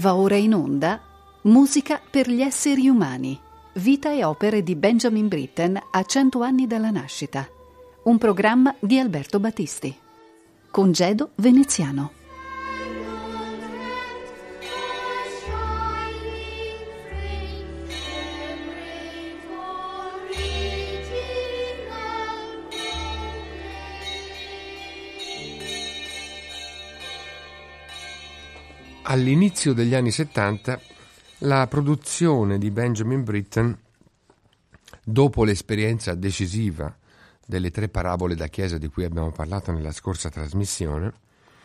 Va ora in onda Musica per gli esseri umani. Vita e opere di Benjamin Britten a cento anni dalla nascita. Un programma di Alberto Battisti. Congedo veneziano. All'inizio degli anni 70 la produzione di Benjamin Britten, dopo l'esperienza decisiva delle tre parabole da chiesa di cui abbiamo parlato nella scorsa trasmissione,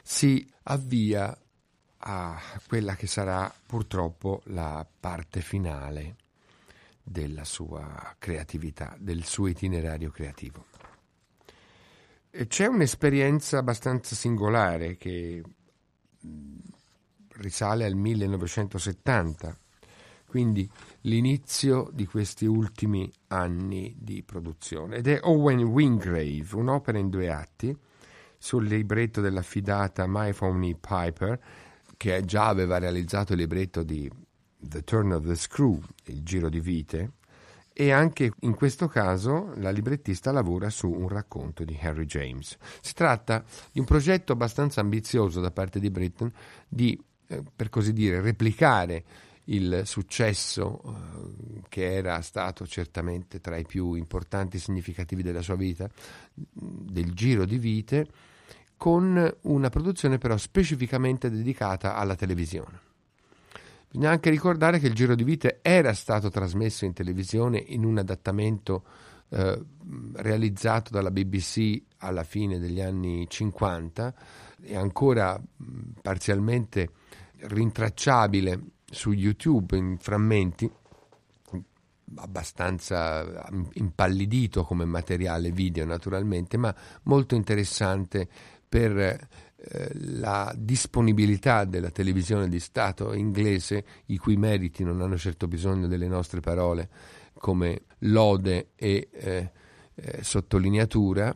si avvia a quella che sarà purtroppo la parte finale della sua creatività, del suo itinerario creativo. C'è un'esperienza abbastanza singolare che risale al 1970, quindi l'inizio di questi ultimi anni di produzione. Ed è Owen Wingrave, un'opera in due atti sul libretto dell'affidata My Phony Piper, che già aveva realizzato il libretto di The Turn of the Screw, il giro di vite, e anche in questo caso la librettista lavora su un racconto di Harry James. Si tratta di un progetto abbastanza ambizioso da parte di Britton di eh, per così dire, replicare il successo eh, che era stato certamente tra i più importanti e significativi della sua vita, del giro di vite, con una produzione però specificamente dedicata alla televisione. Bisogna anche ricordare che il Giro di Vite era stato trasmesso in televisione in un adattamento eh, realizzato dalla BBC alla fine degli anni 50 e ancora parzialmente rintracciabile su YouTube in frammenti, abbastanza impallidito come materiale video naturalmente, ma molto interessante per eh, la disponibilità della televisione di Stato inglese, i cui meriti non hanno certo bisogno delle nostre parole come lode e eh, eh, sottolineatura,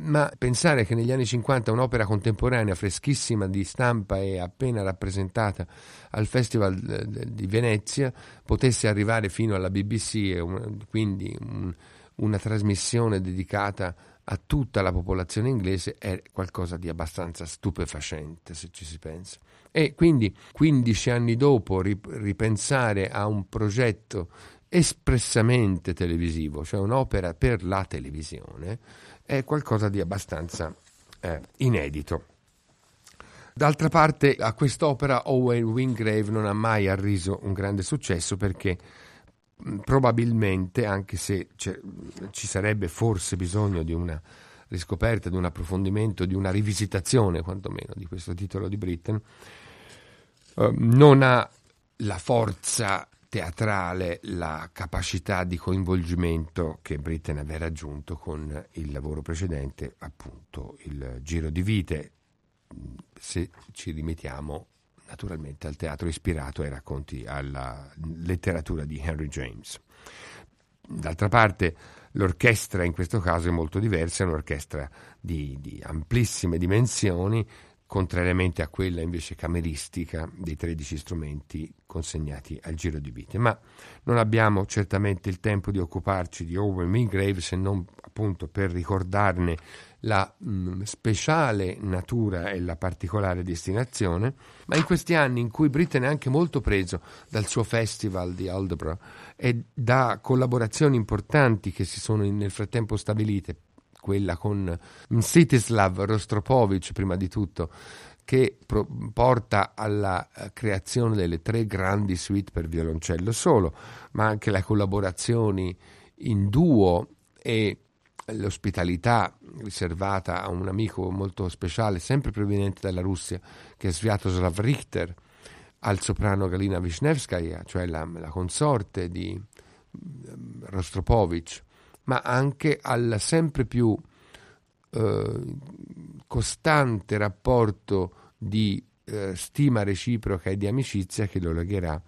ma pensare che negli anni 50 un'opera contemporanea freschissima di stampa e appena rappresentata al Festival di Venezia potesse arrivare fino alla BBC e quindi un, una trasmissione dedicata a tutta la popolazione inglese è qualcosa di abbastanza stupefacente se ci si pensa. E quindi 15 anni dopo ripensare a un progetto espressamente televisivo, cioè un'opera per la televisione, è qualcosa di abbastanza eh, inedito. D'altra parte, a quest'opera Owen Wingrave non ha mai arriso un grande successo perché probabilmente, anche se ci sarebbe forse bisogno di una riscoperta, di un approfondimento, di una rivisitazione quantomeno di questo titolo di Britten, eh, non ha la forza teatrale la capacità di coinvolgimento che Britten aveva raggiunto con il lavoro precedente, appunto il Giro di Vite, se ci rimettiamo naturalmente al teatro ispirato ai racconti alla letteratura di Henry James. D'altra parte l'orchestra in questo caso è molto diversa, è un'orchestra di, di amplissime dimensioni contrariamente a quella invece cameristica dei 13 strumenti consegnati al giro di vite. Ma non abbiamo certamente il tempo di occuparci di Owen Mingrave se non appunto per ricordarne la mh, mm, speciale natura e la particolare destinazione, ma in questi anni in cui Britten è anche molto preso dal suo festival di Aldebrough e da collaborazioni importanti che si sono nel frattempo stabilite quella con Mstislav Rostropovich prima di tutto, che pro- porta alla eh, creazione delle tre grandi suite per violoncello solo, ma anche le collaborazioni in duo e l'ospitalità riservata a un amico molto speciale, sempre proveniente dalla Russia, che è Sviatoslav Richter, al soprano Galina Vishnevskaya, cioè la, la consorte di mm, Rostropovich, ma anche al sempre più eh, costante rapporto di eh, stima reciproca e di amicizia che lo legherà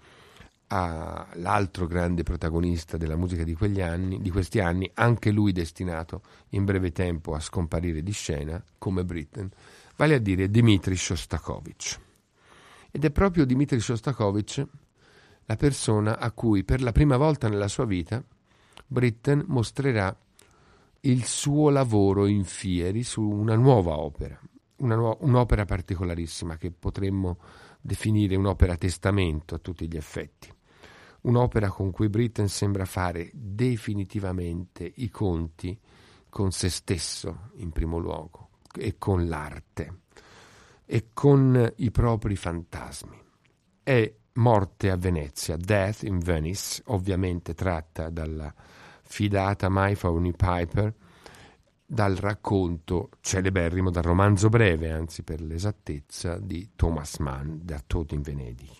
all'altro grande protagonista della musica di, anni, di questi anni, anche lui destinato in breve tempo a scomparire di scena come Britten, vale a dire Dmitri Shostakovich. Ed è proprio Dmitri Shostakovich la persona a cui per la prima volta nella sua vita Britten mostrerà il suo lavoro in fieri su una nuova opera, una nu- un'opera particolarissima che potremmo definire un'opera testamento a tutti gli effetti. Un'opera con cui Britten sembra fare definitivamente i conti con se stesso in primo luogo e con l'arte e con i propri fantasmi. È Morte a Venezia, Death in Venice, ovviamente tratta dalla fidata Myphony Piper, dal racconto celeberrimo, dal romanzo breve, anzi per l'esattezza, di Thomas Mann, Der Tod in Venedig.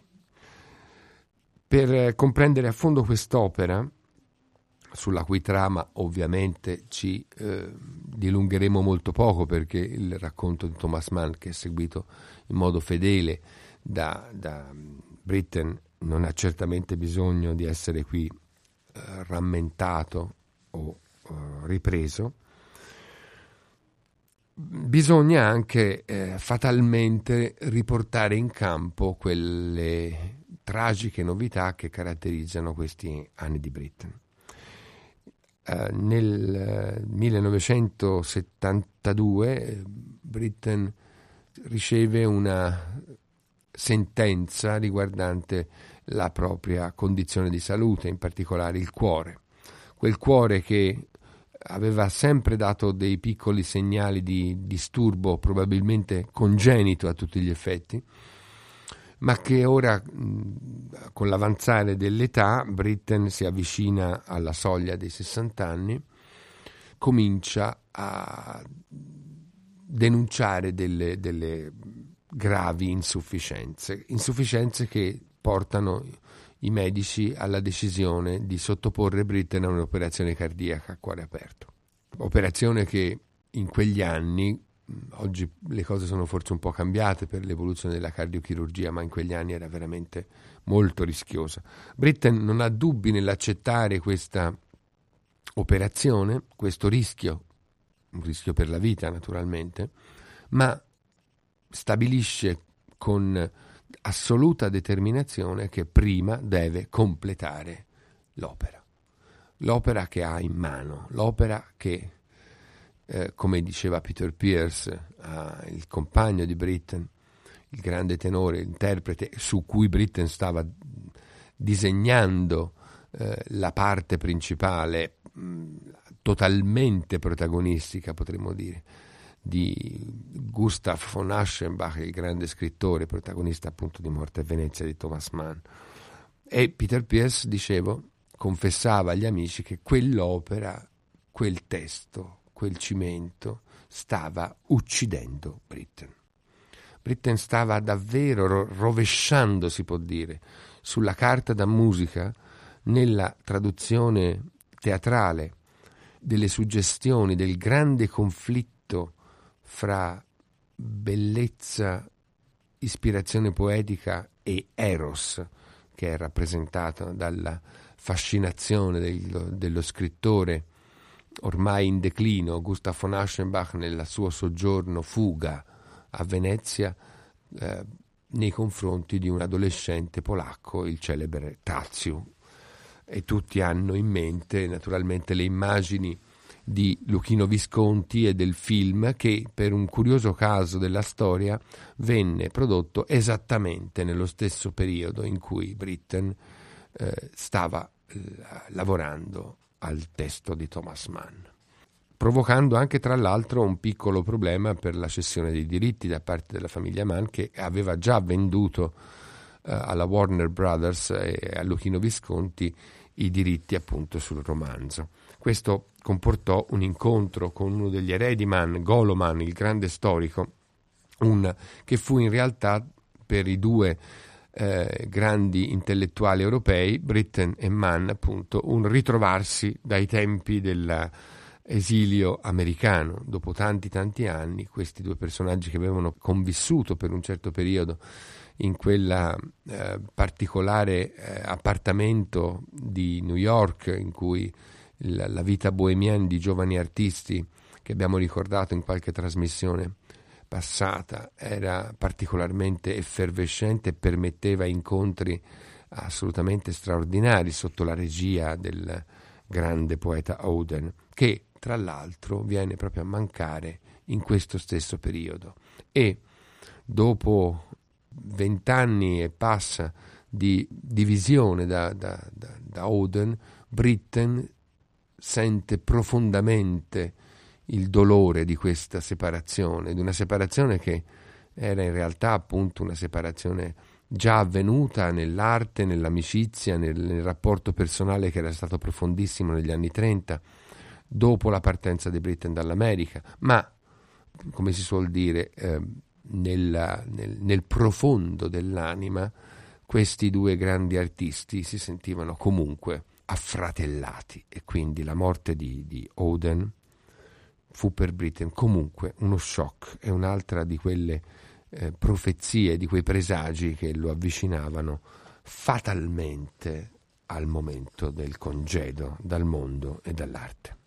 Per comprendere a fondo quest'opera, sulla cui trama ovviamente ci eh, dilungheremo molto poco perché il racconto di Thomas Mann, che è seguito in modo fedele da, da Britten, non ha certamente bisogno di essere qui eh, rammentato o eh, ripreso bisogna anche eh, fatalmente riportare in campo quelle tragiche novità che caratterizzano questi anni di Britain. Uh, nel uh, 1972 Britain riceve una sentenza riguardante la propria condizione di salute, in particolare il cuore. Quel cuore che aveva sempre dato dei piccoli segnali di disturbo, probabilmente congenito a tutti gli effetti, ma che ora, con l'avanzare dell'età, Britten si avvicina alla soglia dei 60 anni, comincia a denunciare delle, delle gravi insufficienze, insufficienze che portano i medici alla decisione di sottoporre Britten a un'operazione cardiaca a cuore aperto. Operazione che in quegli anni, oggi le cose sono forse un po' cambiate per l'evoluzione della cardiochirurgia, ma in quegli anni era veramente molto rischiosa. Britten non ha dubbi nell'accettare questa operazione, questo rischio, un rischio per la vita naturalmente, ma stabilisce con assoluta determinazione che prima deve completare l'opera. L'opera che ha in mano, l'opera che, eh, come diceva Peter Pierce, eh, il compagno di Britten, il grande tenore, l'interprete su cui Britten stava disegnando eh, la parte principale, mh, totalmente protagonistica, potremmo dire di Gustav von Aschenbach, il grande scrittore, protagonista appunto di Morte a Venezia di Thomas Mann. E Peter Pierce, dicevo, confessava agli amici che quell'opera, quel testo, quel cimento stava uccidendo Britten. Britten stava davvero rovesciando, si può dire, sulla carta da musica, nella traduzione teatrale delle suggestioni del grande conflitto fra bellezza, ispirazione poetica e eros, che è rappresentato dalla fascinazione del, dello scrittore ormai in declino, Gustav von Aschenbach, nel suo soggiorno fuga a Venezia, eh, nei confronti di un adolescente polacco, il celebre Tazio. E tutti hanno in mente naturalmente le immagini di Luchino Visconti e del film che, per un curioso caso della storia, venne prodotto esattamente nello stesso periodo in cui Britten eh, stava eh, lavorando al testo di Thomas Mann, provocando anche tra l'altro un piccolo problema per la cessione dei diritti da parte della famiglia Mann che aveva già venduto eh, alla Warner Brothers e a Luchino Visconti i diritti appunto sul romanzo. Questo comportò un incontro con uno degli eredi Mann, Goloman, il grande storico, un, che fu in realtà per i due eh, grandi intellettuali europei, Britten e Mann, appunto, un ritrovarsi dai tempi dell'esilio americano. Dopo tanti tanti anni, questi due personaggi che avevano convissuto per un certo periodo in quel eh, particolare eh, appartamento di New York in cui la, vita bohemienne di giovani artisti che abbiamo ricordato in qualche trasmissione passata era particolarmente effervescente e permetteva incontri assolutamente straordinari sotto la regia del grande poeta Oden, che tra l'altro viene proprio a mancare in questo stesso periodo. E dopo vent'anni e passa di divisione da, da, da, da Oden, Britten sente profondamente il dolore di questa separazione, di una separazione che era in realtà appunto una separazione già avvenuta nell'arte, nell'amicizia, nel, nel, rapporto personale che era stato profondissimo negli anni 30, dopo la partenza di Britain dall'America, ma come si suol dire, eh, nella, nel, nel profondo dell'anima, questi due grandi artisti si sentivano comunque affratellati e quindi la morte di, di Oden fu per Britain comunque uno shock e un'altra di quelle eh, profezie, di quei presagi che lo avvicinavano fatalmente al momento del congedo dal mondo e dall'arte.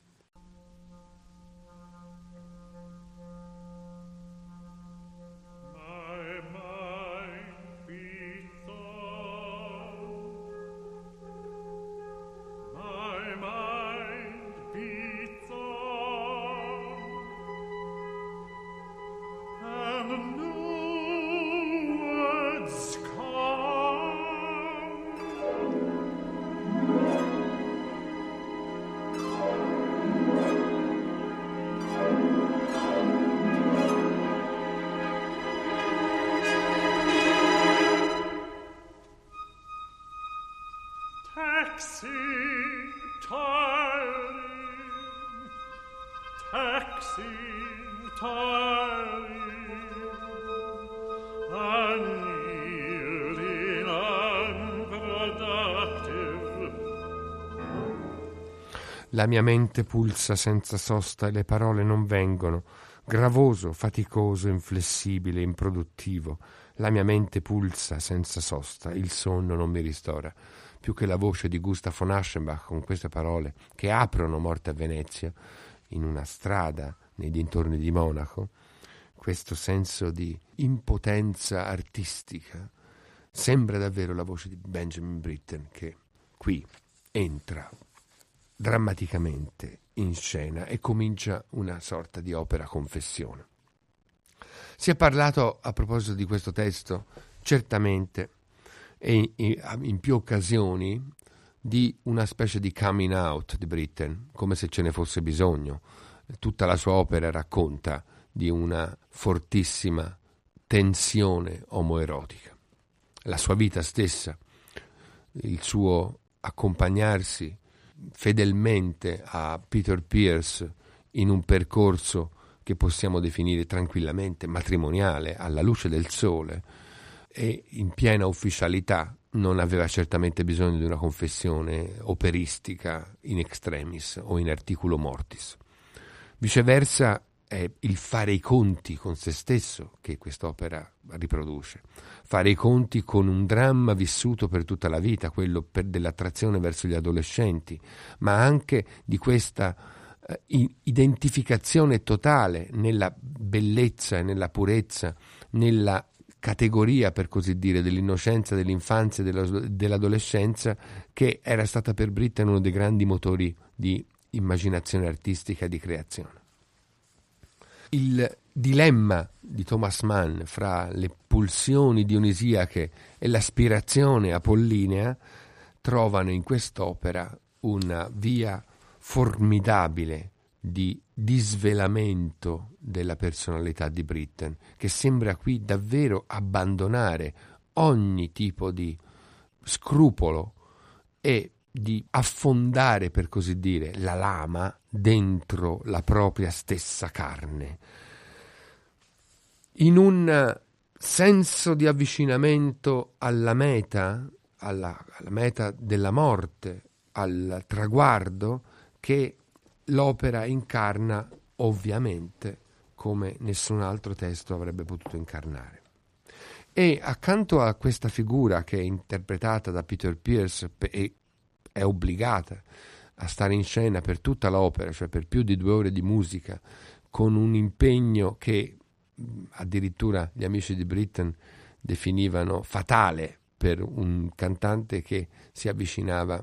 La mia mente pulsa senza sosta e le parole non vengono. Gravoso, faticoso, inflessibile, improduttivo. La mia mente pulsa senza sosta, il sonno non mi ristora. Più che la voce di Gustav von Aschenbach con queste parole che aprono Morte a Venezia, in una strada nei dintorni di Monaco, questo senso di impotenza artistica sembra davvero la voce di Benjamin Britten che qui entra drammaticamente in scena e comincia una sorta di opera confessione. Si è parlato a proposito di questo testo certamente e in, più occasioni di una specie di coming out di Britten, come se ce ne fosse bisogno. Tutta la sua opera racconta di una fortissima tensione omoerotica. La sua vita stessa, il suo accompagnarsi fedelmente a Peter Pierce in un percorso che possiamo definire tranquillamente matrimoniale alla luce del sole e in piena ufficialità non aveva certamente bisogno di una confessione operistica in extremis o in articulo mortis. Viceversa è il fare i conti con se stesso che quest'opera riproduce, fare i conti con un dramma vissuto per tutta la vita, quello dell'attrazione verso gli adolescenti, ma anche di questa eh, identificazione totale nella bellezza e nella purezza, nella categoria, per così dire, dell'innocenza, dell'infanzia e della, dell'adolescenza, che era stata per Britten uno dei grandi motori di immaginazione artistica e di creazione il dilemma di Thomas Mann fra le pulsioni dionisiache e l'aspirazione apollinea trovano in quest'opera una via formidabile di disvelamento della personalità di Britten, che sembra qui davvero abbandonare ogni tipo di scrupolo e di affondare, per così dire, la lama dentro la propria stessa carne. In un senso di avvicinamento alla meta, alla, alla meta della morte, al traguardo che l'opera incarna ovviamente come nessun altro testo avrebbe potuto incarnare. E accanto a questa figura che è interpretata da Peter Pierce e è obbligata a stare in scena per tutta l'opera, cioè per più di due ore di musica, con un impegno che addirittura gli amici di Britten definivano fatale per un cantante che si avvicinava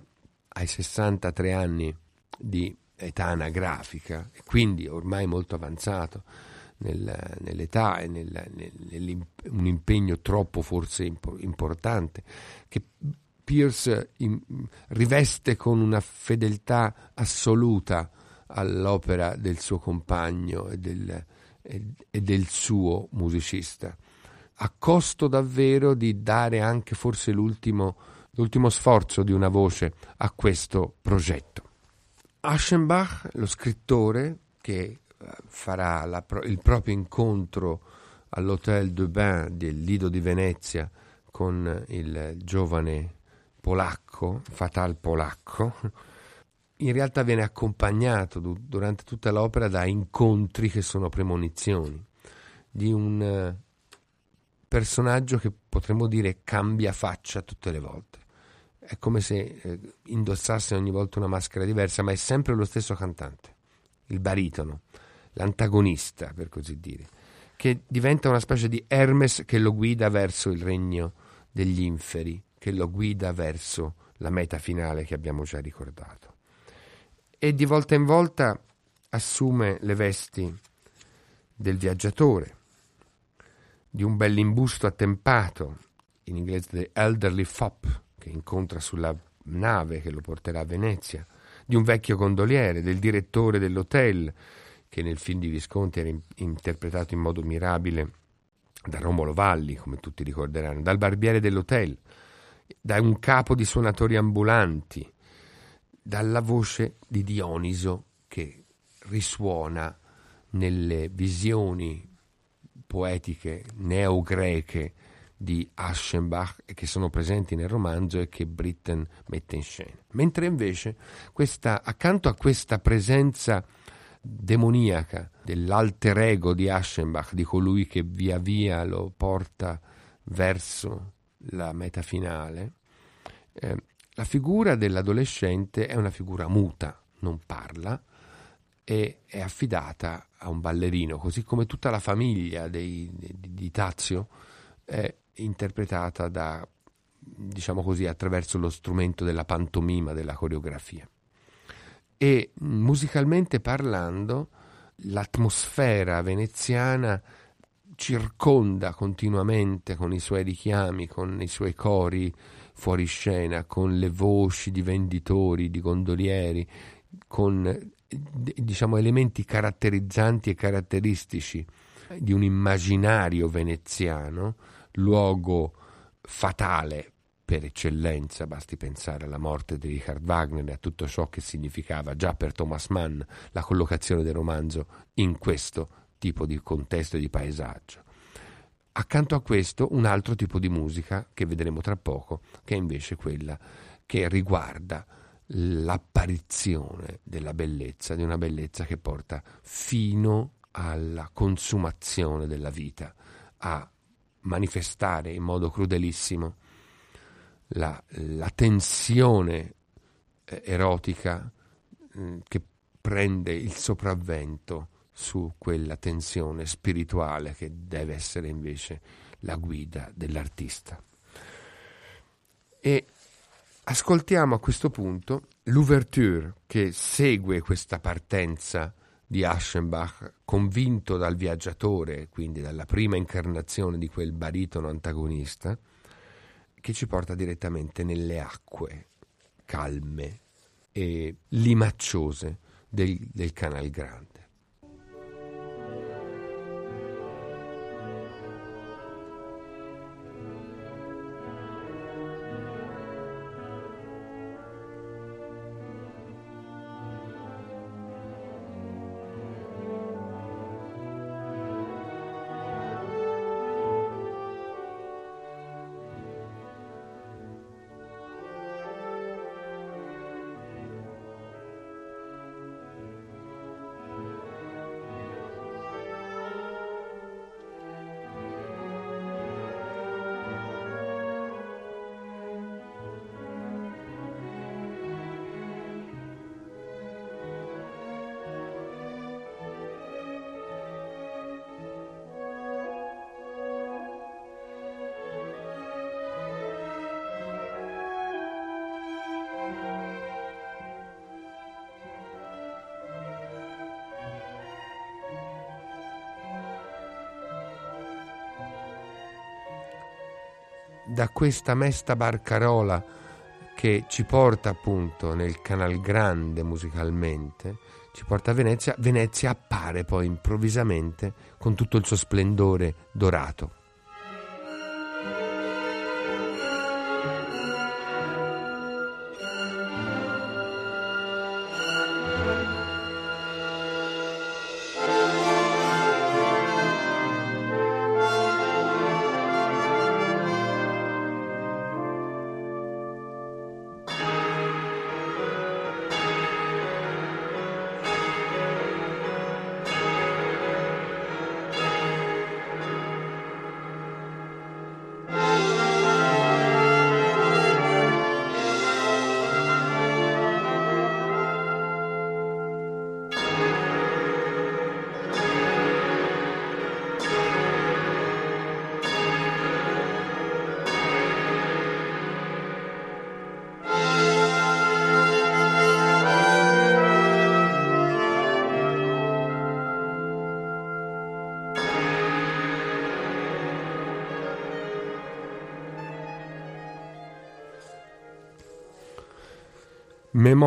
ai 63 anni di età anagrafica e quindi ormai molto avanzato nel, nell'età e nel, nel, un impegno troppo forse importante che Pierce in, riveste con una fedeltà assoluta all'opera del suo compagno e del, e, e del suo musicista, a costo davvero di dare anche forse l'ultimo, l'ultimo sforzo di una voce a questo progetto. Aschenbach, lo scrittore che eh, farà la, il proprio incontro all'Hotel de Bain del Lido di Venezia con il giovane polacco, Fatal polacco, in realtà viene accompagnato durante tutta l'opera da incontri che sono premonizioni di un eh, personaggio che potremmo dire cambia faccia tutte le volte. È come se eh, indossasse ogni volta una maschera diversa, ma è sempre lo stesso cantante, il baritono, l'antagonista, per così dire, che diventa una specie di Hermes che lo guida verso il regno degli inferi, che lo guida verso la meta finale che abbiamo già ricordato. E di volta in volta assume le vesti del viaggiatore, di un bell'imbusto attempato, in inglese the elderly fop, che incontra sulla nave che lo porterà a Venezia, di un vecchio gondoliere, del direttore dell'hotel, che nel film di Visconti era in- interpretato in modo mirabile da Romolo Valli, come tutti ricorderanno, dal barbiere dell'hotel, da un capo di suonatori ambulanti, dalla voce di Dioniso che risuona nelle visioni poetiche neogreche di Aschenbach che sono presenti nel romanzo e che Britten mette in scena. Mentre invece questa, accanto a questa presenza demoniaca dell'alter ego di Aschenbach, di colui che via via lo porta verso la meta finale, eh, la figura dell'adolescente è una figura muta, non parla e è affidata a un ballerino, così come tutta la famiglia dei, di, di Tazio è interpretata da, diciamo così, attraverso lo strumento della pantomima, della coreografia. E musicalmente parlando, l'atmosfera veneziana circonda continuamente con i suoi richiami, con i suoi cori, fuori scena con le voci di venditori, di gondolieri, con diciamo elementi caratterizzanti e caratteristici di un immaginario veneziano, luogo fatale per eccellenza, basti pensare alla morte di Richard Wagner e a tutto ciò che significava già per Thomas Mann la collocazione del romanzo in questo tipo di contesto e di paesaggio. Accanto a questo un altro tipo di musica che vedremo tra poco, che è invece quella che riguarda l'apparizione della bellezza, di una bellezza che porta fino alla consumazione della vita, a manifestare in modo crudelissimo la, la tensione eh, erotica mm, che prende il sopravvento su quella tensione spirituale che deve essere invece la guida dell'artista. E ascoltiamo a questo punto l'ouverture che segue questa partenza di Aschenbach, convinto dal viaggiatore, quindi dalla prima incarnazione di quel baritono antagonista, che ci porta direttamente nelle acque calme e limacciose del, del Canal Grande. Da questa mesta barcarola che ci porta appunto nel Canal Grande musicalmente, ci porta a Venezia, Venezia appare poi improvvisamente con tutto il suo splendore dorato.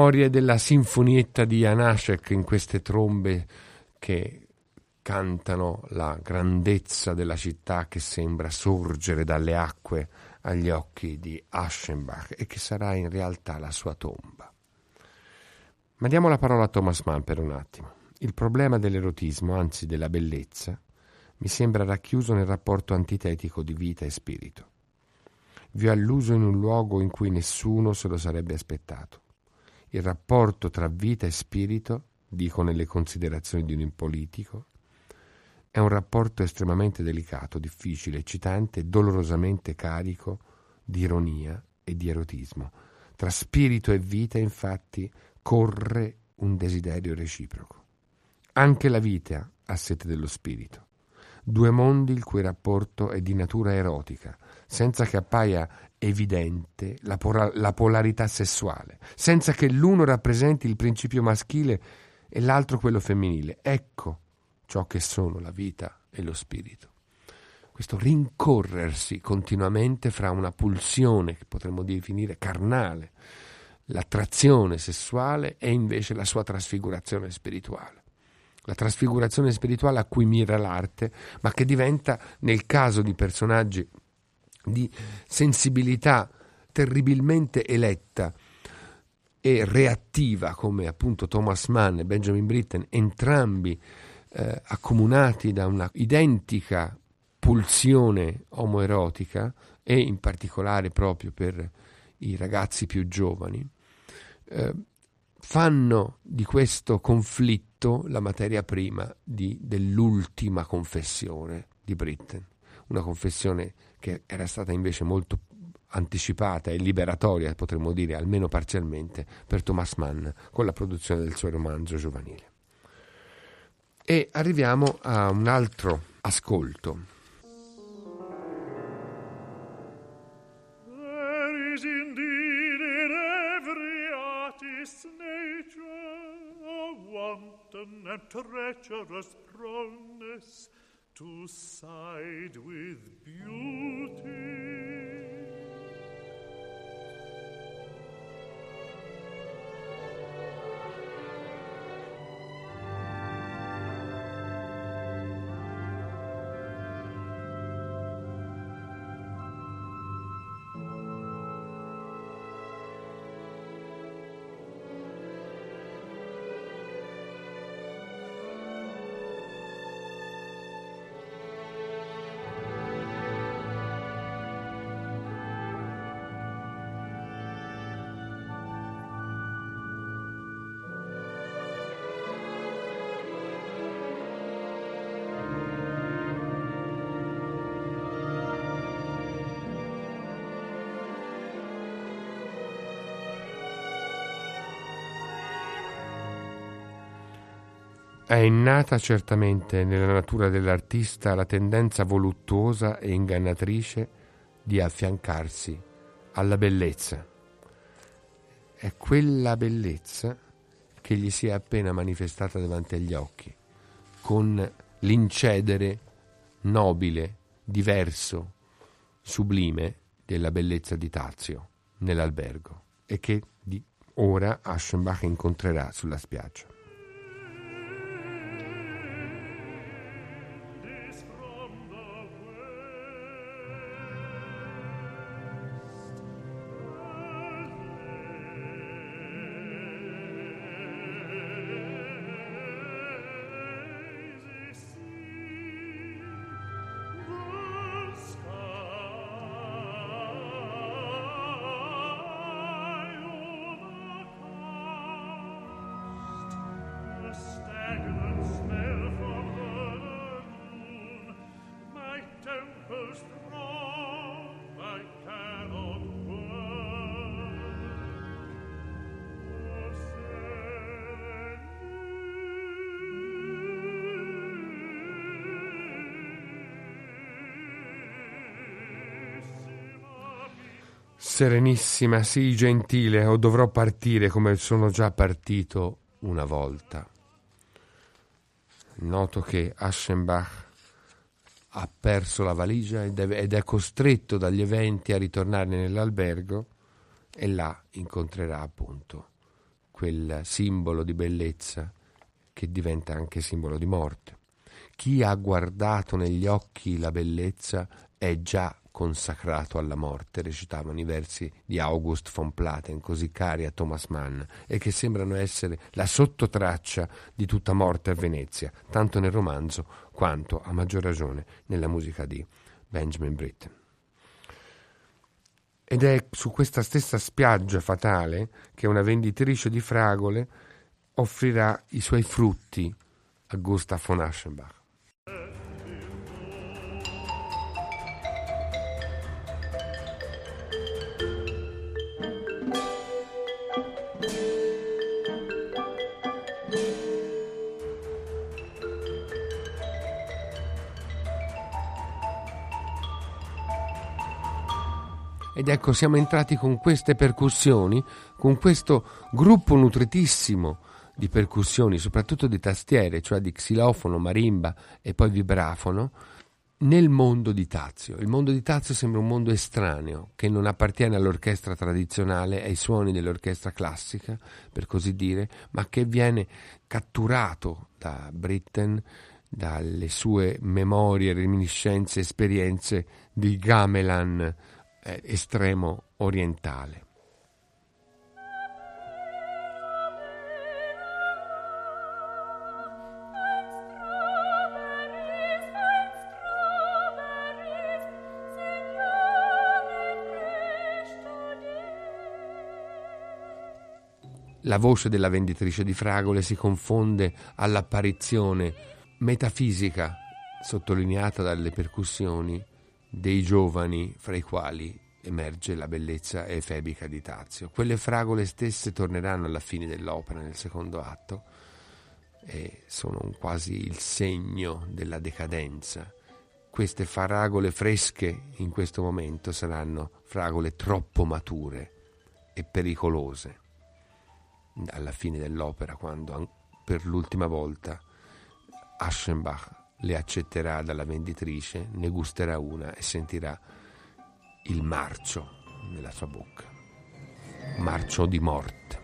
Memorie della sinfonietta di Janacek in queste trombe che cantano la grandezza della città che sembra sorgere dalle acque agli occhi di Aschenbach e che sarà in realtà la sua tomba. Ma diamo la parola a Thomas Mann per un attimo. Il problema dell'erotismo, anzi della bellezza, mi sembra racchiuso nel rapporto antitetico di vita e spirito. Vi ho alluso in un luogo in cui nessuno se lo sarebbe aspettato il rapporto tra vita e spirito, dico nelle considerazioni di un politico, è un rapporto estremamente delicato, difficile, eccitante, dolorosamente carico di ironia e di erotismo. Tra spirito e vita, infatti, corre un desiderio reciproco. Anche la vita ha sete dello spirito. Due mondi il cui rapporto è di natura erotica, senza che appaia evidente la, por- la polarità sessuale, senza che l'uno rappresenti il principio maschile e l'altro quello femminile. Ecco ciò che sono la vita e lo spirito. Questo rincorrersi continuamente fra una pulsione che potremmo definire carnale, l'attrazione sessuale e invece la sua trasfigurazione spirituale. La trasfigurazione spirituale a cui mira l'arte, ma che diventa, nel caso di personaggi di sensibilità terribilmente eletta e reattiva come appunto Thomas Mann e Benjamin Britten, entrambi eh, accomunati da una identica pulsione omoerotica e in particolare proprio per i ragazzi più giovani, eh, fanno di questo conflitto la materia prima di, dell'ultima confessione di Britten, una confessione che era stata invece molto anticipata e liberatoria, potremmo dire almeno parzialmente, per Thomas Mann con la produzione del suo romanzo giovanile. E arriviamo a un altro ascolto. Nature a wanton and treacherous proneness to side with beauty. È innata certamente nella natura dell'artista la tendenza voluttuosa e ingannatrice di affiancarsi alla bellezza. È quella bellezza che gli si è appena manifestata davanti agli occhi, con l'incedere nobile, diverso, sublime della bellezza di Tazio nell'albergo e che di ora Aschenbach incontrerà sulla spiaggia. Serenissima, sii gentile, o dovrò partire come sono già partito una volta. Noto che Aschenbach ha perso la valigia ed è costretto dagli eventi a ritornare nell'albergo e là incontrerà appunto quel simbolo di bellezza che diventa anche simbolo di morte. Chi ha guardato negli occhi la bellezza è già consacrato alla morte, recitavano i versi di August von Platen, così cari a Thomas Mann, e che sembrano essere la sottotraccia di tutta morte a Venezia, tanto nel romanzo quanto, a maggior ragione, nella musica di Benjamin Britten. Ed è su questa stessa spiaggia fatale che una venditrice di fragole offrirà i suoi frutti a Gustav von Aschenbach. Ed ecco, siamo entrati con queste percussioni, con questo gruppo nutritissimo di percussioni, soprattutto di tastiere, cioè di xilofono, marimba e poi vibrafono, nel mondo di Tazio. Il mondo di Tazio sembra un mondo estraneo, che non appartiene all'orchestra tradizionale, ai suoni dell'orchestra classica, per così dire, ma che viene catturato da Britten, dalle sue memorie, reminiscenze, esperienze di gamelan eh, estremo orientale. La voce della venditrice di fragole si confonde all'apparizione metafisica sottolineata dalle percussioni dei giovani fra i quali emerge la bellezza efebica di Tazio. Quelle fragole stesse torneranno alla fine dell'opera, nel secondo atto, e sono quasi il segno della decadenza. Queste fragole fresche in questo momento saranno fragole troppo mature e pericolose alla fine dell'opera, quando per l'ultima volta Aschenbach le accetterà dalla venditrice, ne gusterà una e sentirà il marcio nella sua bocca. Marcio di morte.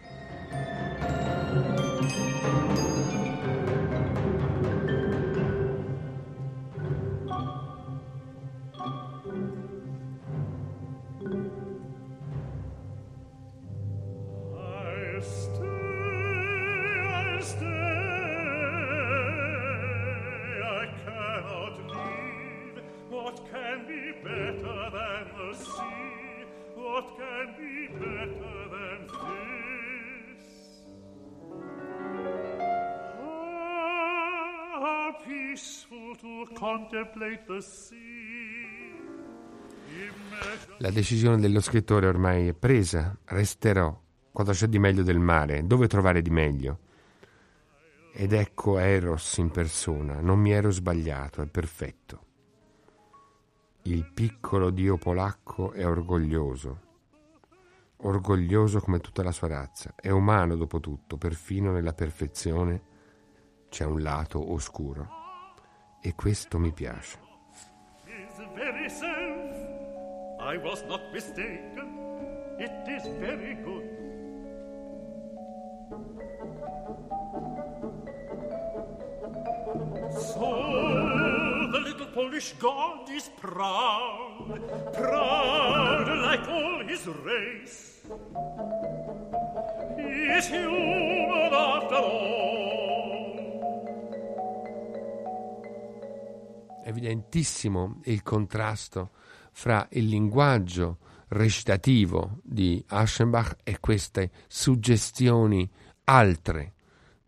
La decisione dello scrittore ormai è presa. Resterò. Cosa c'è di meglio del mare? Dove trovare di meglio? Ed ecco Eros in persona. Non mi ero sbagliato, è perfetto. Il piccolo dio polacco è orgoglioso. Orgoglioso come tutta la sua razza. È umano dopo tutto, perfino nella perfezione c'è un lato oscuro e questo mi piace. I was not mistaken. It is very good. So the little Polish god is proud, proud like all his race. He is human after all. Evidentissimo il contrasto fra il linguaggio recitativo di Aschenbach e queste suggestioni altre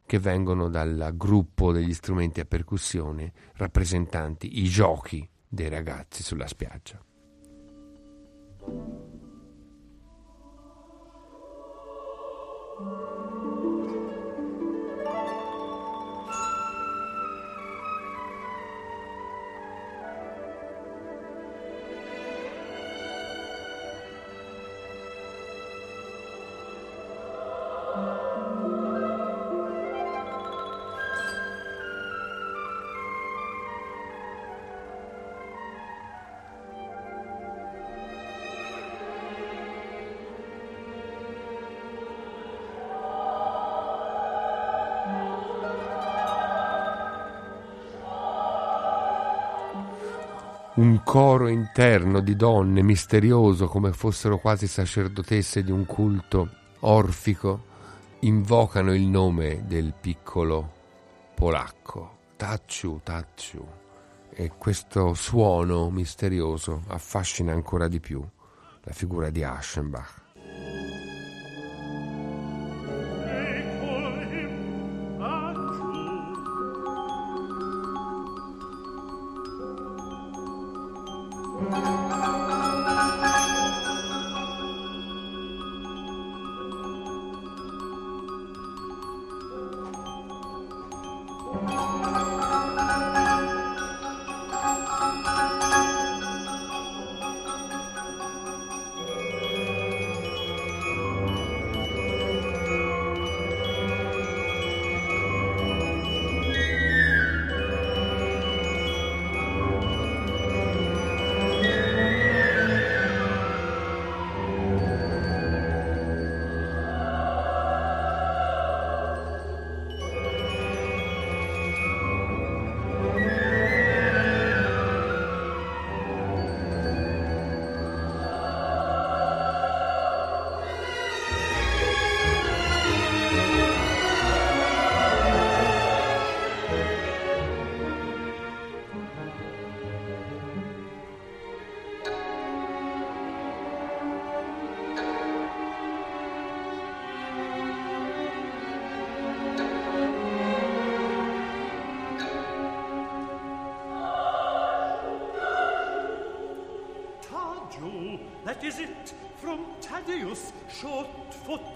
che vengono dal gruppo degli strumenti a percussione rappresentanti i giochi dei ragazzi sulla spiaggia. Coro interno di donne misterioso come fossero quasi sacerdotesse di un culto orfico invocano il nome del piccolo polacco. Tacciu Tacciu e questo suono misterioso affascina ancora di più la figura di Aschenbach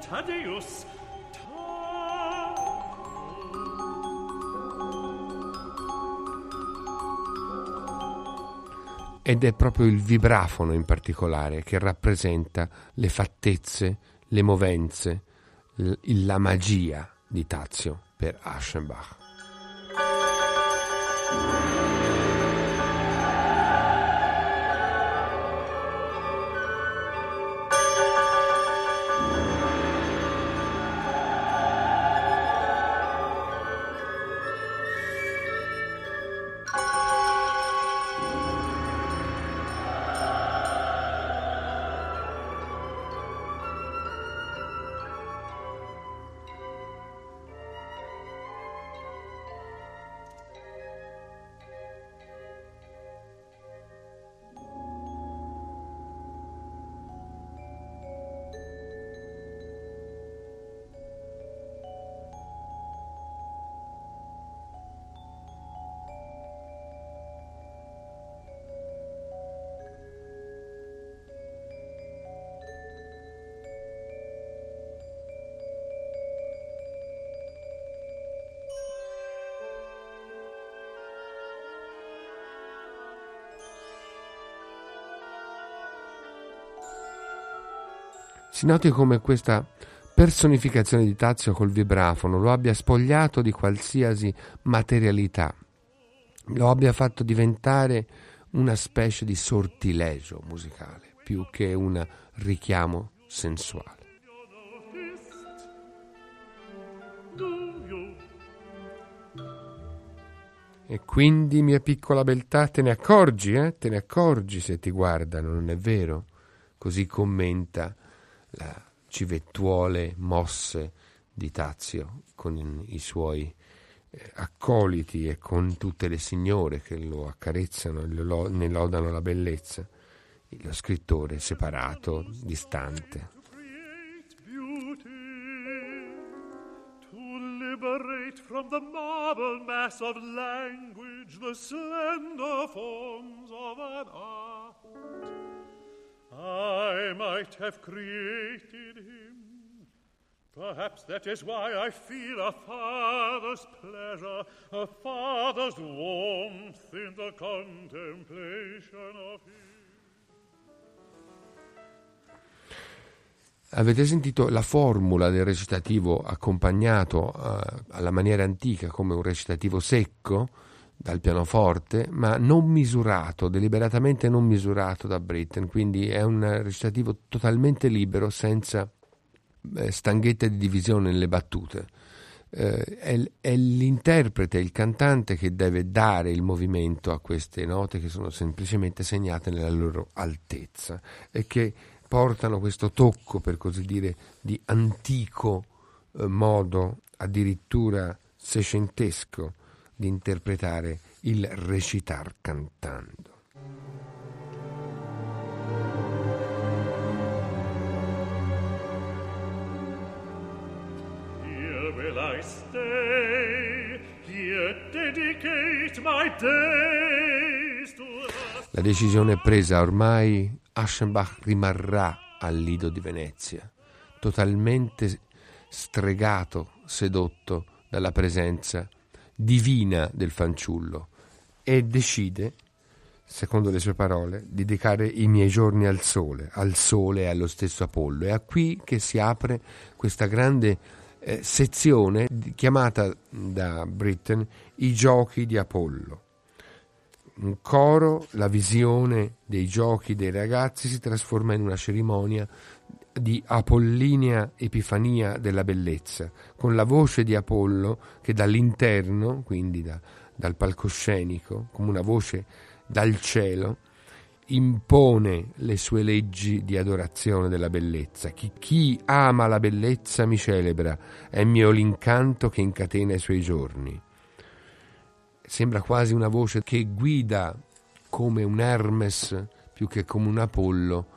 Thaddeus. Ed è proprio il vibrafono in particolare che rappresenta le fattezze, le movenze, la magia di Tazio per Aschenbach. Si noti come questa personificazione di Tazio col vibrafono lo abbia spogliato di qualsiasi materialità, lo abbia fatto diventare una specie di sortilegio musicale, più che un richiamo sensuale. E quindi, mia piccola beltà, te ne accorgi, eh? Te ne accorgi se ti guardano, non è vero? Così commenta la civettuole mosse di Tazio con i suoi eh, accoliti e con tutte le signore che lo accarezzano e ne lodano la bellezza. Lo scrittore separato, distante. liberate from the marble mass of language the slender forms of an art. I might have created him. Perhaps that is why I feel a father's pleasure, a father's warmth in the contemplation of him. Avete sentito la formula del recitativo accompagnato uh, alla maniera antica come un recitativo secco dal pianoforte, ma non misurato, deliberatamente non misurato da Britten, quindi è un recitativo totalmente libero, senza eh, stanghette di divisione nelle battute. Eh, è, è, l'interprete, il cantante che deve dare il movimento a queste note che sono semplicemente segnate nella loro altezza e che portano questo tocco, per così dire, di antico eh, modo, addirittura seicentesco, di interpretare il recitar cantando. Here will I stay, here dedicate my days to La decisione presa ormai Aschenbach rimarrà al Lido di Venezia, totalmente stregato, sedotto dalla presenza divina del fanciullo e decide, secondo le sue parole, di dedicare i miei giorni al sole, al sole e allo stesso Apollo. È qui che si apre questa grande eh, sezione chiamata da Britten i giochi di Apollo un coro, la visione dei giochi dei ragazzi si trasforma in una cerimonia di apollinea epifania della bellezza, con la voce di Apollo che dall'interno, quindi da, dal palcoscenico, come una voce dal cielo, impone le sue leggi di adorazione della bellezza. Chi, chi ama la bellezza mi celebra, è mio l'incanto che incatena i suoi giorni sembra quasi una voce che guida come un Hermes più che come un Apollo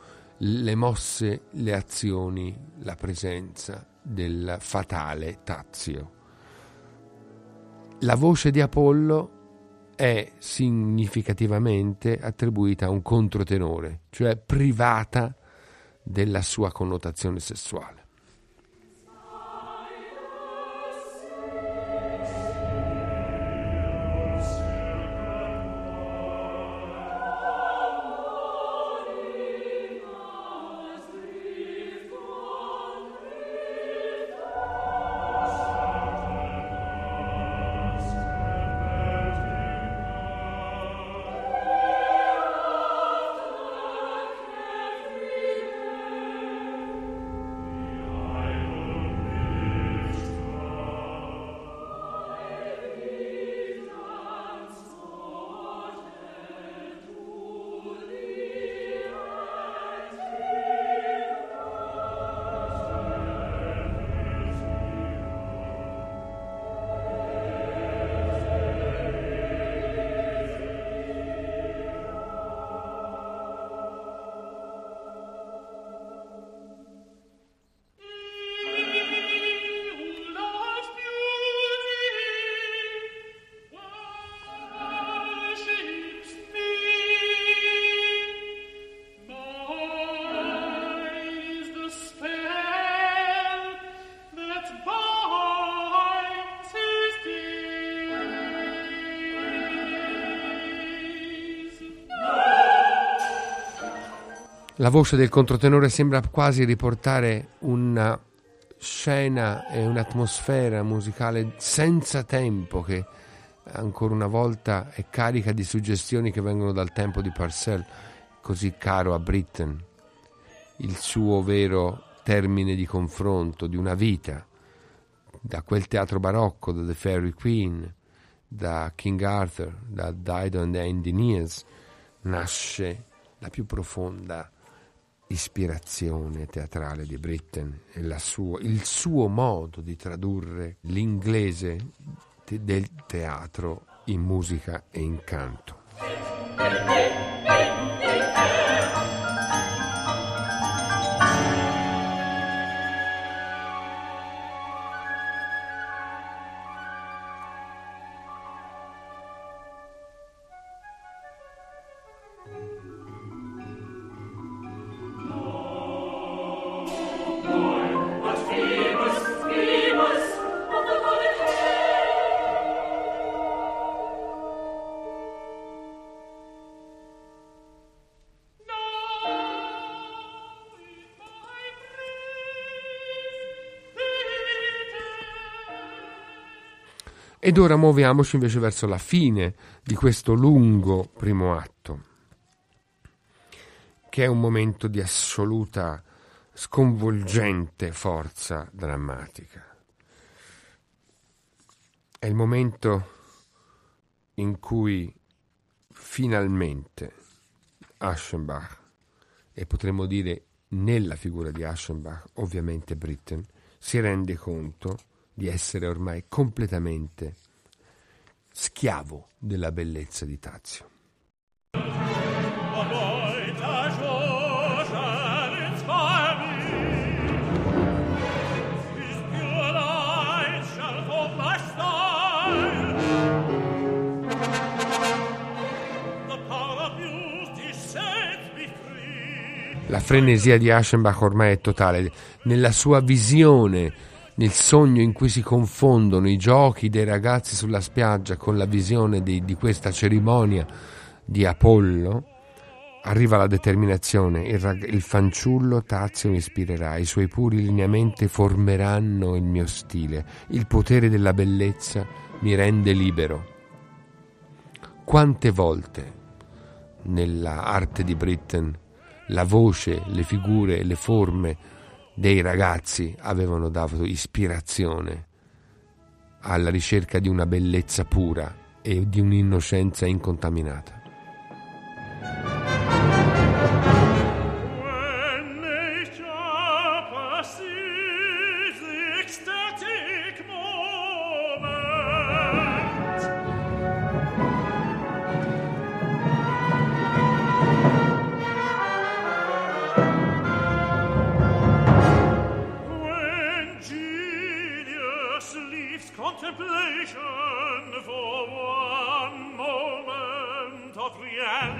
le mosse, le azioni, la presenza del fatale Tazio. La voce di Apollo è significativamente attribuita a un controtenore, cioè privata della sua connotazione sessuale. La voce del controtenore sembra quasi riportare una scena e un'atmosfera musicale senza tempo che ancora una volta è carica di suggestioni che vengono dal tempo di Parcell, così caro a Britten, il suo vero termine di confronto di una vita, da quel teatro barocco, da The Fairy Queen, da King Arthur, da Dido and the Engineers, nasce la più profonda ispirazione teatrale di Britten suo, il suo modo di tradurre l'inglese del teatro in musica e in canto. Ed ora muoviamoci invece verso la fine di questo lungo primo atto, che è un momento di assoluta sconvolgente forza drammatica. È il momento in cui finalmente Aschenbach, e potremmo dire nella figura di Aschenbach, ovviamente Britten, si rende conto di essere ormai completamente schiavo della bellezza di Tazio. La frenesia di Aschenbach ormai è totale. Nella sua visione nel sogno in cui si confondono i giochi dei ragazzi sulla spiaggia con la visione di, di questa cerimonia di Apollo, arriva la determinazione, il, rag- il fanciullo Tazio mi ispirerà, i suoi puri lineamenti formeranno il mio stile, il potere della bellezza mi rende libero. Quante volte nella arte di Britten la voce, le figure, le forme dei ragazzi avevano dato ispirazione alla ricerca di una bellezza pura e di un'innocenza incontaminata. Gabriel.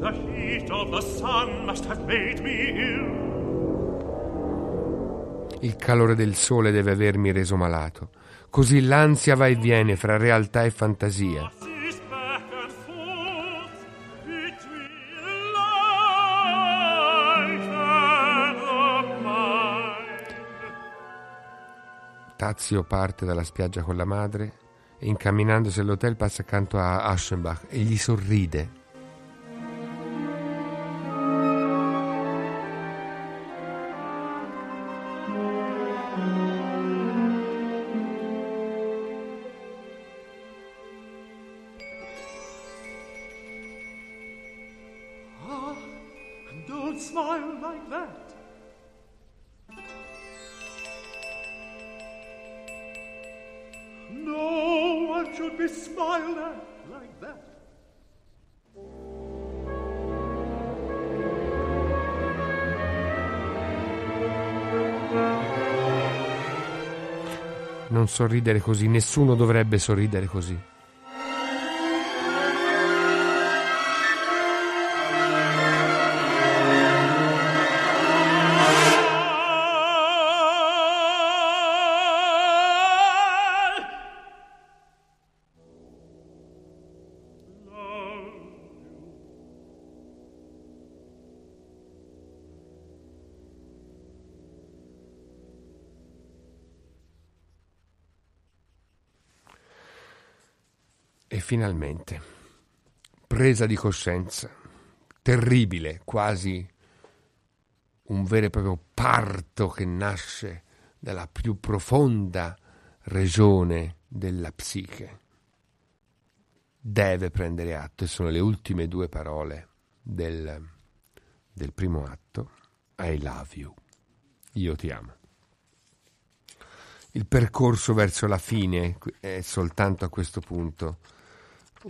The heat of the sun must have made me ill. Il calore del sole deve avermi reso malato. Così l'ansia va e viene fra realtà e fantasia. Tazio parte dalla spiaggia con la madre e incamminandosi all'hotel passa accanto a Aschenbach e gli sorride. Non sorridere così, nessuno dovrebbe sorridere così. Finalmente, presa di coscienza, terribile, quasi un vero e proprio parto che nasce dalla più profonda regione della psiche. Deve prendere atto, e sono le ultime due parole del, del primo atto, I love you, io ti amo. Il percorso verso la fine è soltanto a questo punto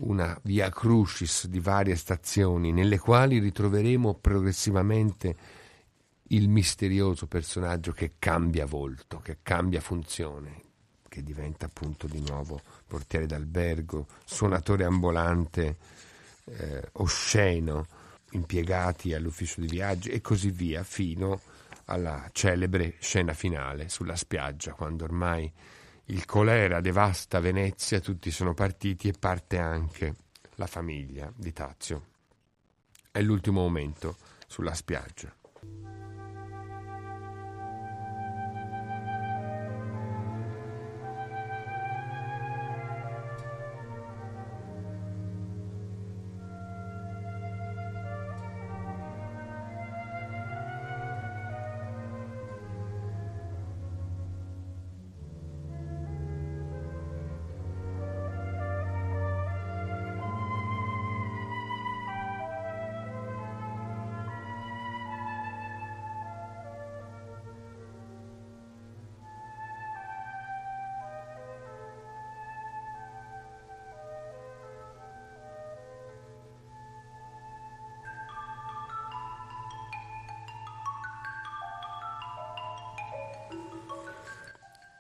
una via crucis di varie stazioni nelle quali ritroveremo progressivamente il misterioso personaggio che cambia volto, che cambia funzione, che diventa appunto di nuovo portiere d'albergo, suonatore ambulante, eh, osceno, impiegati all'ufficio di viaggio e così via, fino alla celebre scena finale sulla spiaggia, quando ormai il colera devasta Venezia, tutti sono partiti e parte anche la famiglia di Tazio. È l'ultimo momento sulla spiaggia.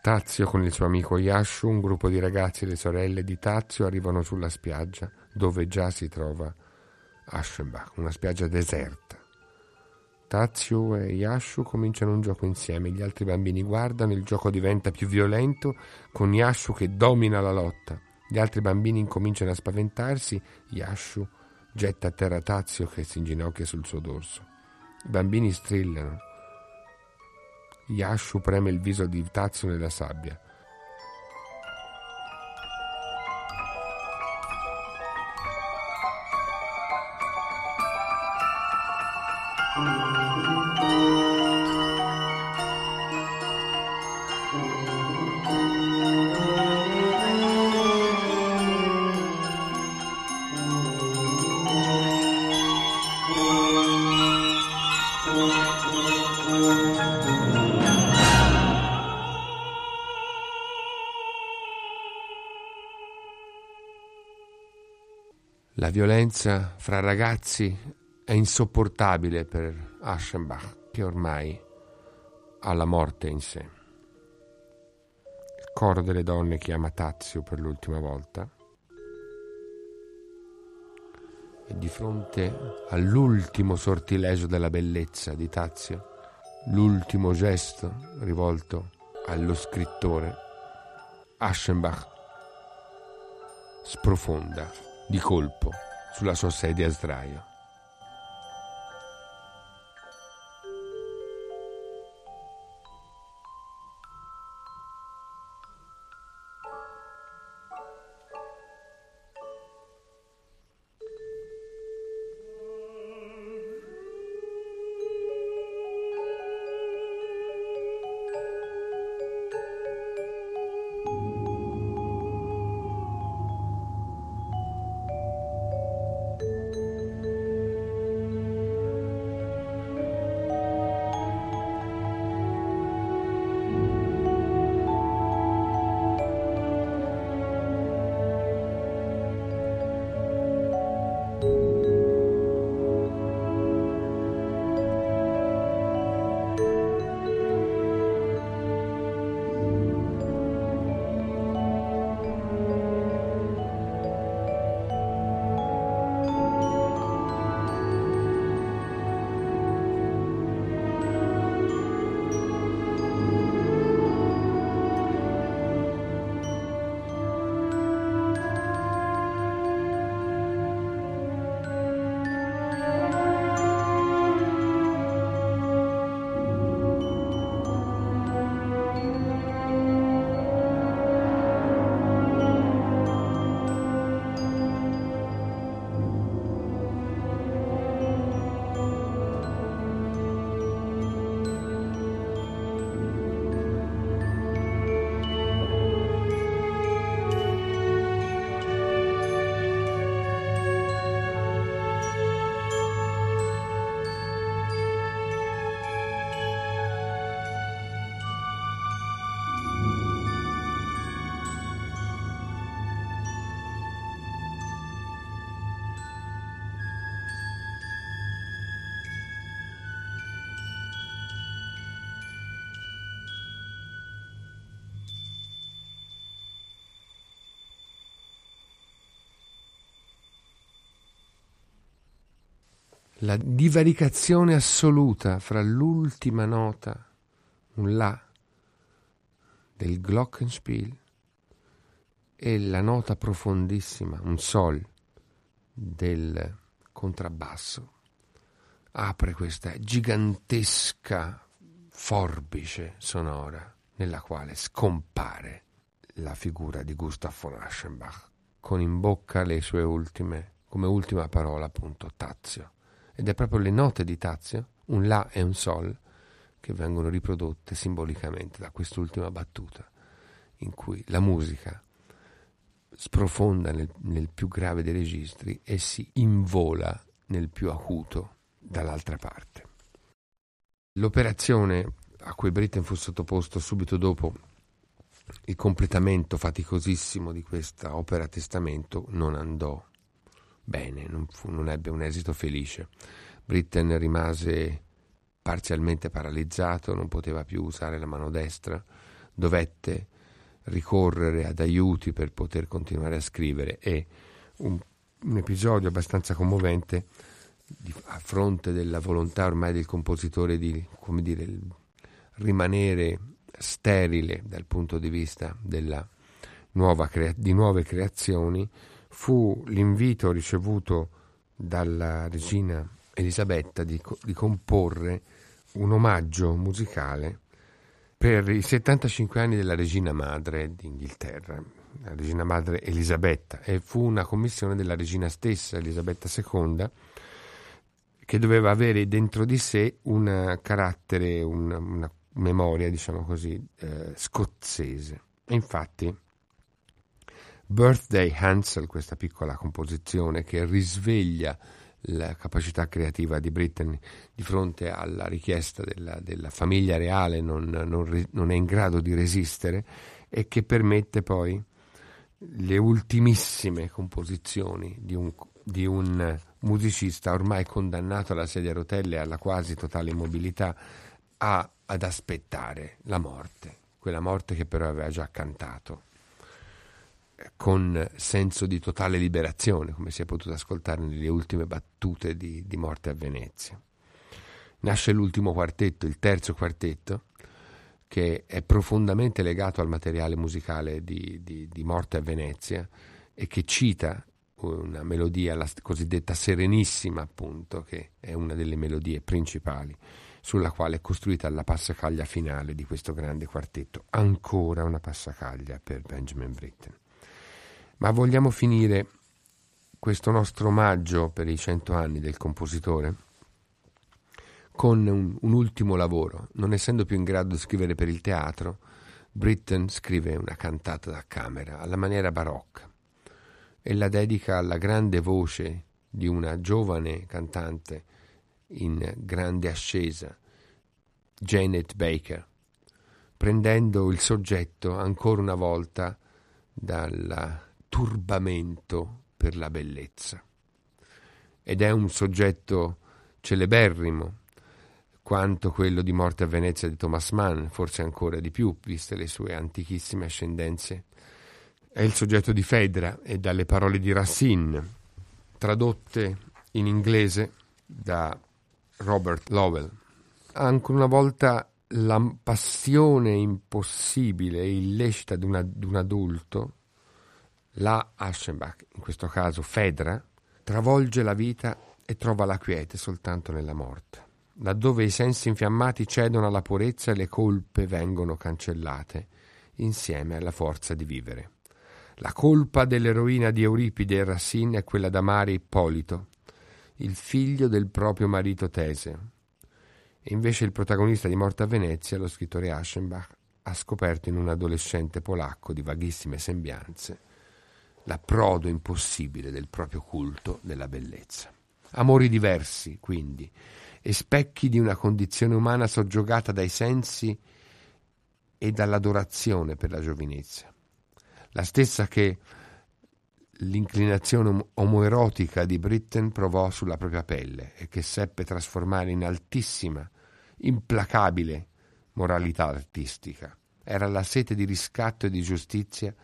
Tazio con il suo amico Yashu, un gruppo di ragazzi e le sorelle di Tazio arrivano sulla spiaggia dove già si trova Aschenbach, una spiaggia deserta. Tazio e Yashu cominciano un gioco insieme, gli altri bambini guardano, il gioco diventa più violento con Yashu che domina la lotta. Gli altri bambini incominciano a spaventarsi, Yashu getta a terra Tazio che si inginocchia sul suo dorso. I bambini strillano. Yashu preme il viso di Tazio nella sabbia. La violenza fra ragazzi è insopportabile per Aschenbach, che ormai ha la morte in sé. Il coro delle donne chiama Tazio per l'ultima volta e di fronte all'ultimo sortilegio della bellezza di Tazio, l'ultimo gesto rivolto allo scrittore, Aschenbach sprofonda di colpo sulla sua sedia a sdraio. La divaricazione assoluta fra l'ultima nota, un La, del Glockenspiel e la nota profondissima, un Sol, del contrabbasso, apre questa gigantesca forbice sonora nella quale scompare la figura di Gustav von Aschenbach, con in bocca le sue ultime, come ultima parola appunto, Tazio. Ed è proprio le note di Tazio, un La e un Sol, che vengono riprodotte simbolicamente da quest'ultima battuta, in cui la musica sprofonda nel, nel più grave dei registri e si invola nel più acuto dall'altra parte. L'operazione a cui Britten fu sottoposto subito dopo il completamento faticosissimo di questa opera testamento non andò bene, non, fu, non ebbe un esito felice. Britten rimase parzialmente paralizzato, non poteva più usare la mano destra, dovette ricorrere ad aiuti per poter continuare a scrivere e un, un episodio abbastanza commovente di, a fronte della volontà ormai del compositore di dire, rimanere sterile dal punto di vista crea- di nuove creazioni fu l'invito ricevuto dalla regina Elisabetta di, di comporre un omaggio musicale per i 75 anni della regina madre d'Inghilterra, la regina madre Elisabetta, e fu una commissione della regina stessa, Elisabetta II, che doveva avere dentro di sé un carattere, una, una memoria, diciamo così, eh, scozzese. E infatti, Birthday Hansel, questa piccola composizione che risveglia la capacità creativa di Britain di fronte alla richiesta della, della famiglia reale non, non, non, è in grado di resistere e che permette poi le ultimissime composizioni di un, di un musicista ormai condannato alla sedia a rotelle e alla quasi totale immobilità a, ad aspettare la morte, quella morte che però aveva già cantato con senso di totale liberazione, come si è potuto ascoltare nelle ultime battute di, di Morte a Venezia. Nasce l'ultimo quartetto, il terzo quartetto, che è profondamente legato al materiale musicale di, di, di Morte a Venezia e che cita una melodia, la cosiddetta Serenissima, appunto, che è una delle melodie principali sulla quale è costruita la passacaglia finale di questo grande quartetto. Ancora una passacaglia per Benjamin Britten. Ma vogliamo finire questo nostro omaggio per i cento anni del compositore con un, un, ultimo lavoro. Non essendo più in grado di scrivere per il teatro, Britten scrive una cantata da camera alla maniera barocca e la dedica alla grande voce di una giovane cantante in grande ascesa, Janet Baker, prendendo il soggetto ancora una volta dalla turbamento per la bellezza. Ed è un soggetto celeberrimo, quanto quello di Morte a Venezia di Thomas Mann, forse ancora di più, viste le sue antichissime ascendenze. È il soggetto di Fedra e dalle parole di Racine, tradotte in inglese da Robert Lowell. Ancora una volta la passione impossibile e illecita di, un adulto la Aschenbach, in questo caso Fedra, travolge la vita e trova la quiete soltanto nella morte. Laddove i sensi infiammati cedono alla purezza e le colpe vengono cancellate, insieme alla forza di vivere. La colpa dell'eroina di Euripide e Racine è quella d'amare Ippolito, il figlio del proprio marito Teseo. E invece il protagonista di Morte a Venezia, lo scrittore Aschenbach, ha scoperto in un adolescente polacco di vaghissime sembianze l'approdo impossibile del proprio culto della bellezza. Amori diversi, quindi, e specchi di una condizione umana soggiogata dai sensi e dall'adorazione per la giovinezza. La stessa che l'inclinazione omoerotica di Britten provò sulla propria pelle e che seppe trasformare in altissima, implacabile moralità artistica. Era la sete di riscatto e di giustizia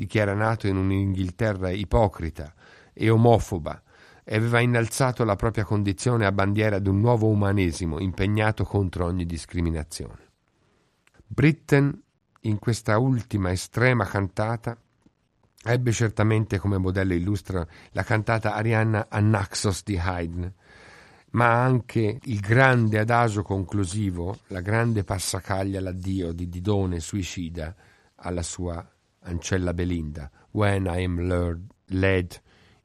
di chi era nato in un'Inghilterra ipocrita e omofoba e aveva innalzato la propria condizione a bandiera di un nuovo umanesimo impegnato contro ogni discriminazione. Britten, in questa ultima estrema cantata, ebbe certamente come modello illustre la cantata Arianna Anaxos di Haydn, ma anche il grande adagio conclusivo, la grande passacaglia l'addio di Didone suicida alla sua ancella Belinda, When I am lured, led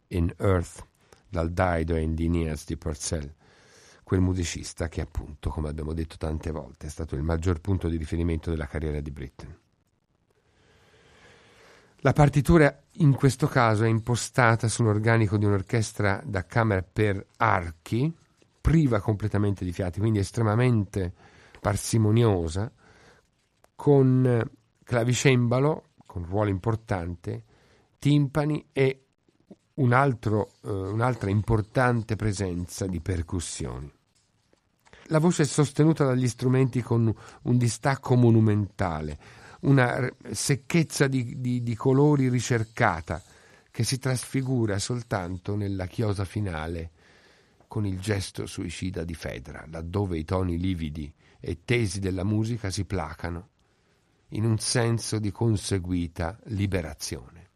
in earth, dal Dido e Indinias di Purcell, quel musicista che appunto, come abbiamo detto tante volte, è stato il maggior punto di riferimento della carriera di Britten. La partitura in questo caso è impostata su un organico di un'orchestra da camera per archi, priva completamente di fiati, quindi estremamente parsimoniosa, con clavicembalo, con ruolo importante, timpani e un altro, eh, un'altra importante presenza di percussioni. La voce è sostenuta dagli strumenti con un distacco monumentale, una secchezza di, di, di colori ricercata che si trasfigura soltanto nella chiosa finale con il gesto suicida di Fedra, laddove i toni lividi e tesi della musica si placano in un senso di conseguita liberazione.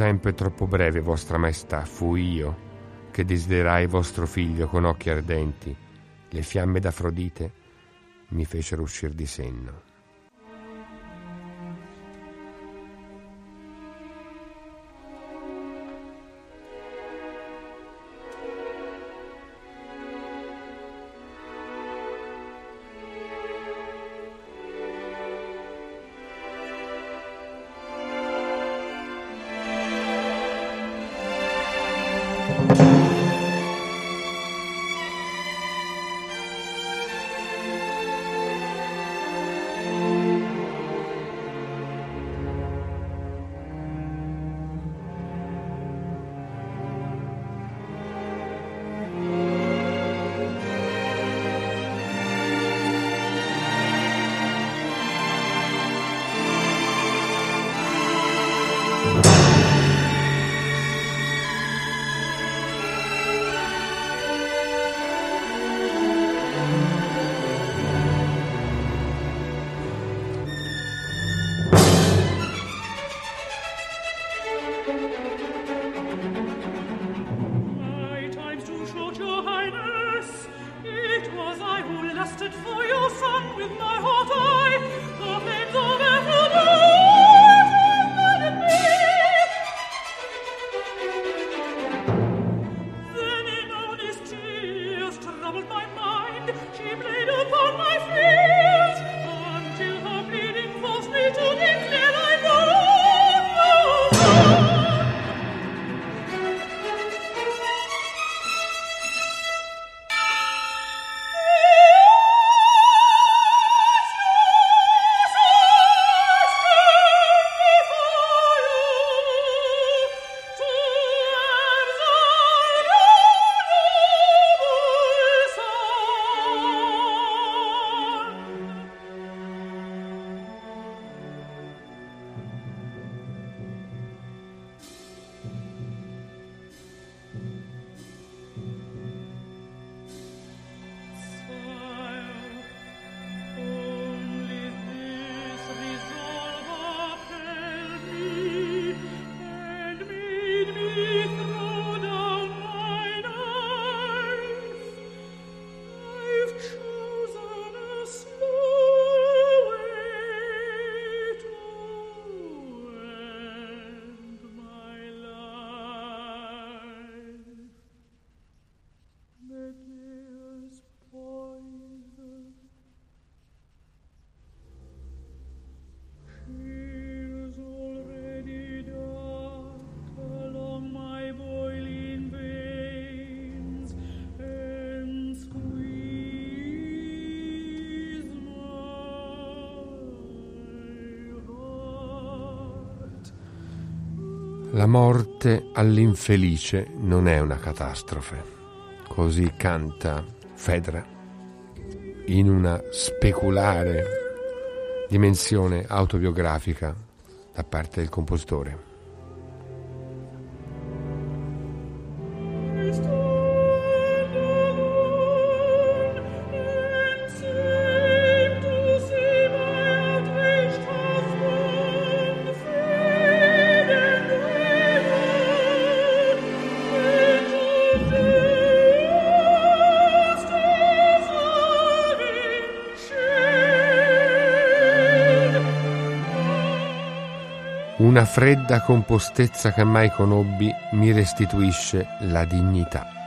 Tempo è troppo breve, vostra maestà, fui io che desiderai vostro figlio con occhi ardenti. Le fiamme d'Afrodite mi fecero uscir di senno. Morte all'infelice non è una catastrofe. Così canta Fedra in una speculare dimensione autobiografica da parte del compositore. Una fredda compostezza che mai conobbi mi restituisce la dignità.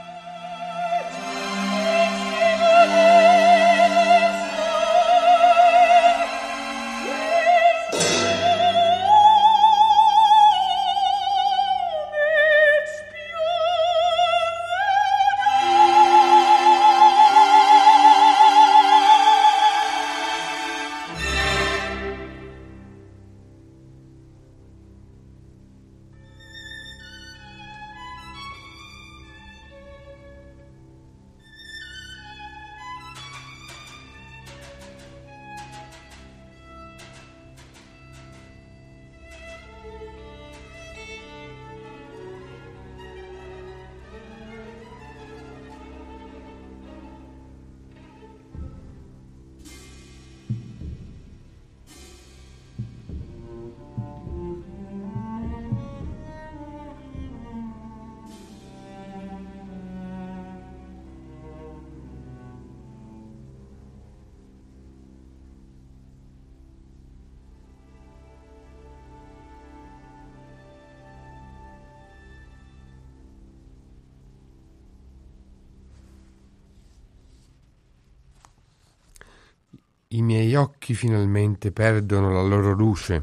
Occhi finalmente perdono la loro luce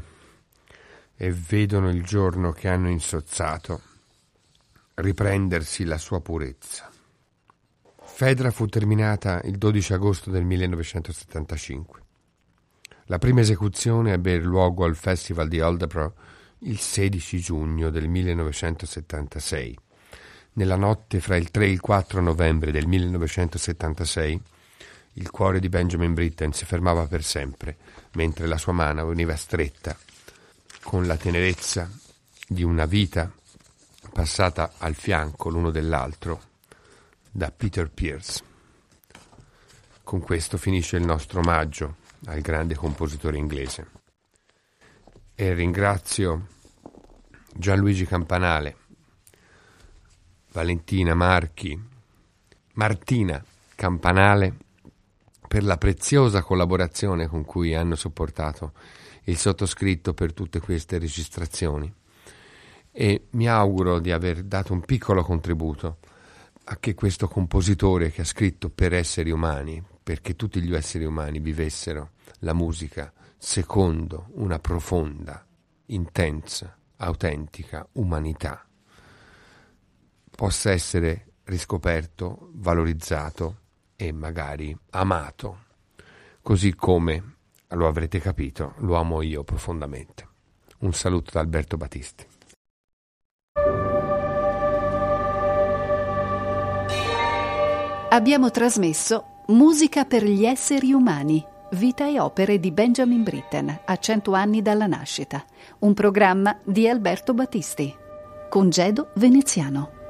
e vedono il giorno che hanno insozzato riprendersi la sua purezza. Fedra fu terminata il 12 agosto del 1975. La prima esecuzione ebbe luogo al Festival di Aldebro il 16 giugno del 1976. Nella notte fra il 3 e il 4 novembre del 1976 il cuore di Benjamin Britten si fermava per sempre, mentre la sua mano veniva stretta con la tenerezza di una vita passata al fianco l'uno dell'altro da Peter Pierce. Con questo finisce il nostro omaggio al grande compositore inglese. E ringrazio Gianluigi Campanale, Valentina Marchi, Martina Campanale per la preziosa collaborazione con cui hanno supportato il sottoscritto per tutte queste registrazioni. E mi auguro di aver dato un piccolo contributo a che questo compositore che ha scritto per esseri umani, perché tutti gli esseri umani vivessero la musica secondo una profonda, intensa, autentica umanità, possa essere riscoperto, valorizzato e magari amato, così come, lo avrete capito, lo amo io profondamente. Un saluto da Alberto Battisti. Abbiamo trasmesso Musica per gli esseri umani, vita e opere di Benjamin Britten a cento anni dalla nascita, un programma di Alberto Battisti, congedo veneziano.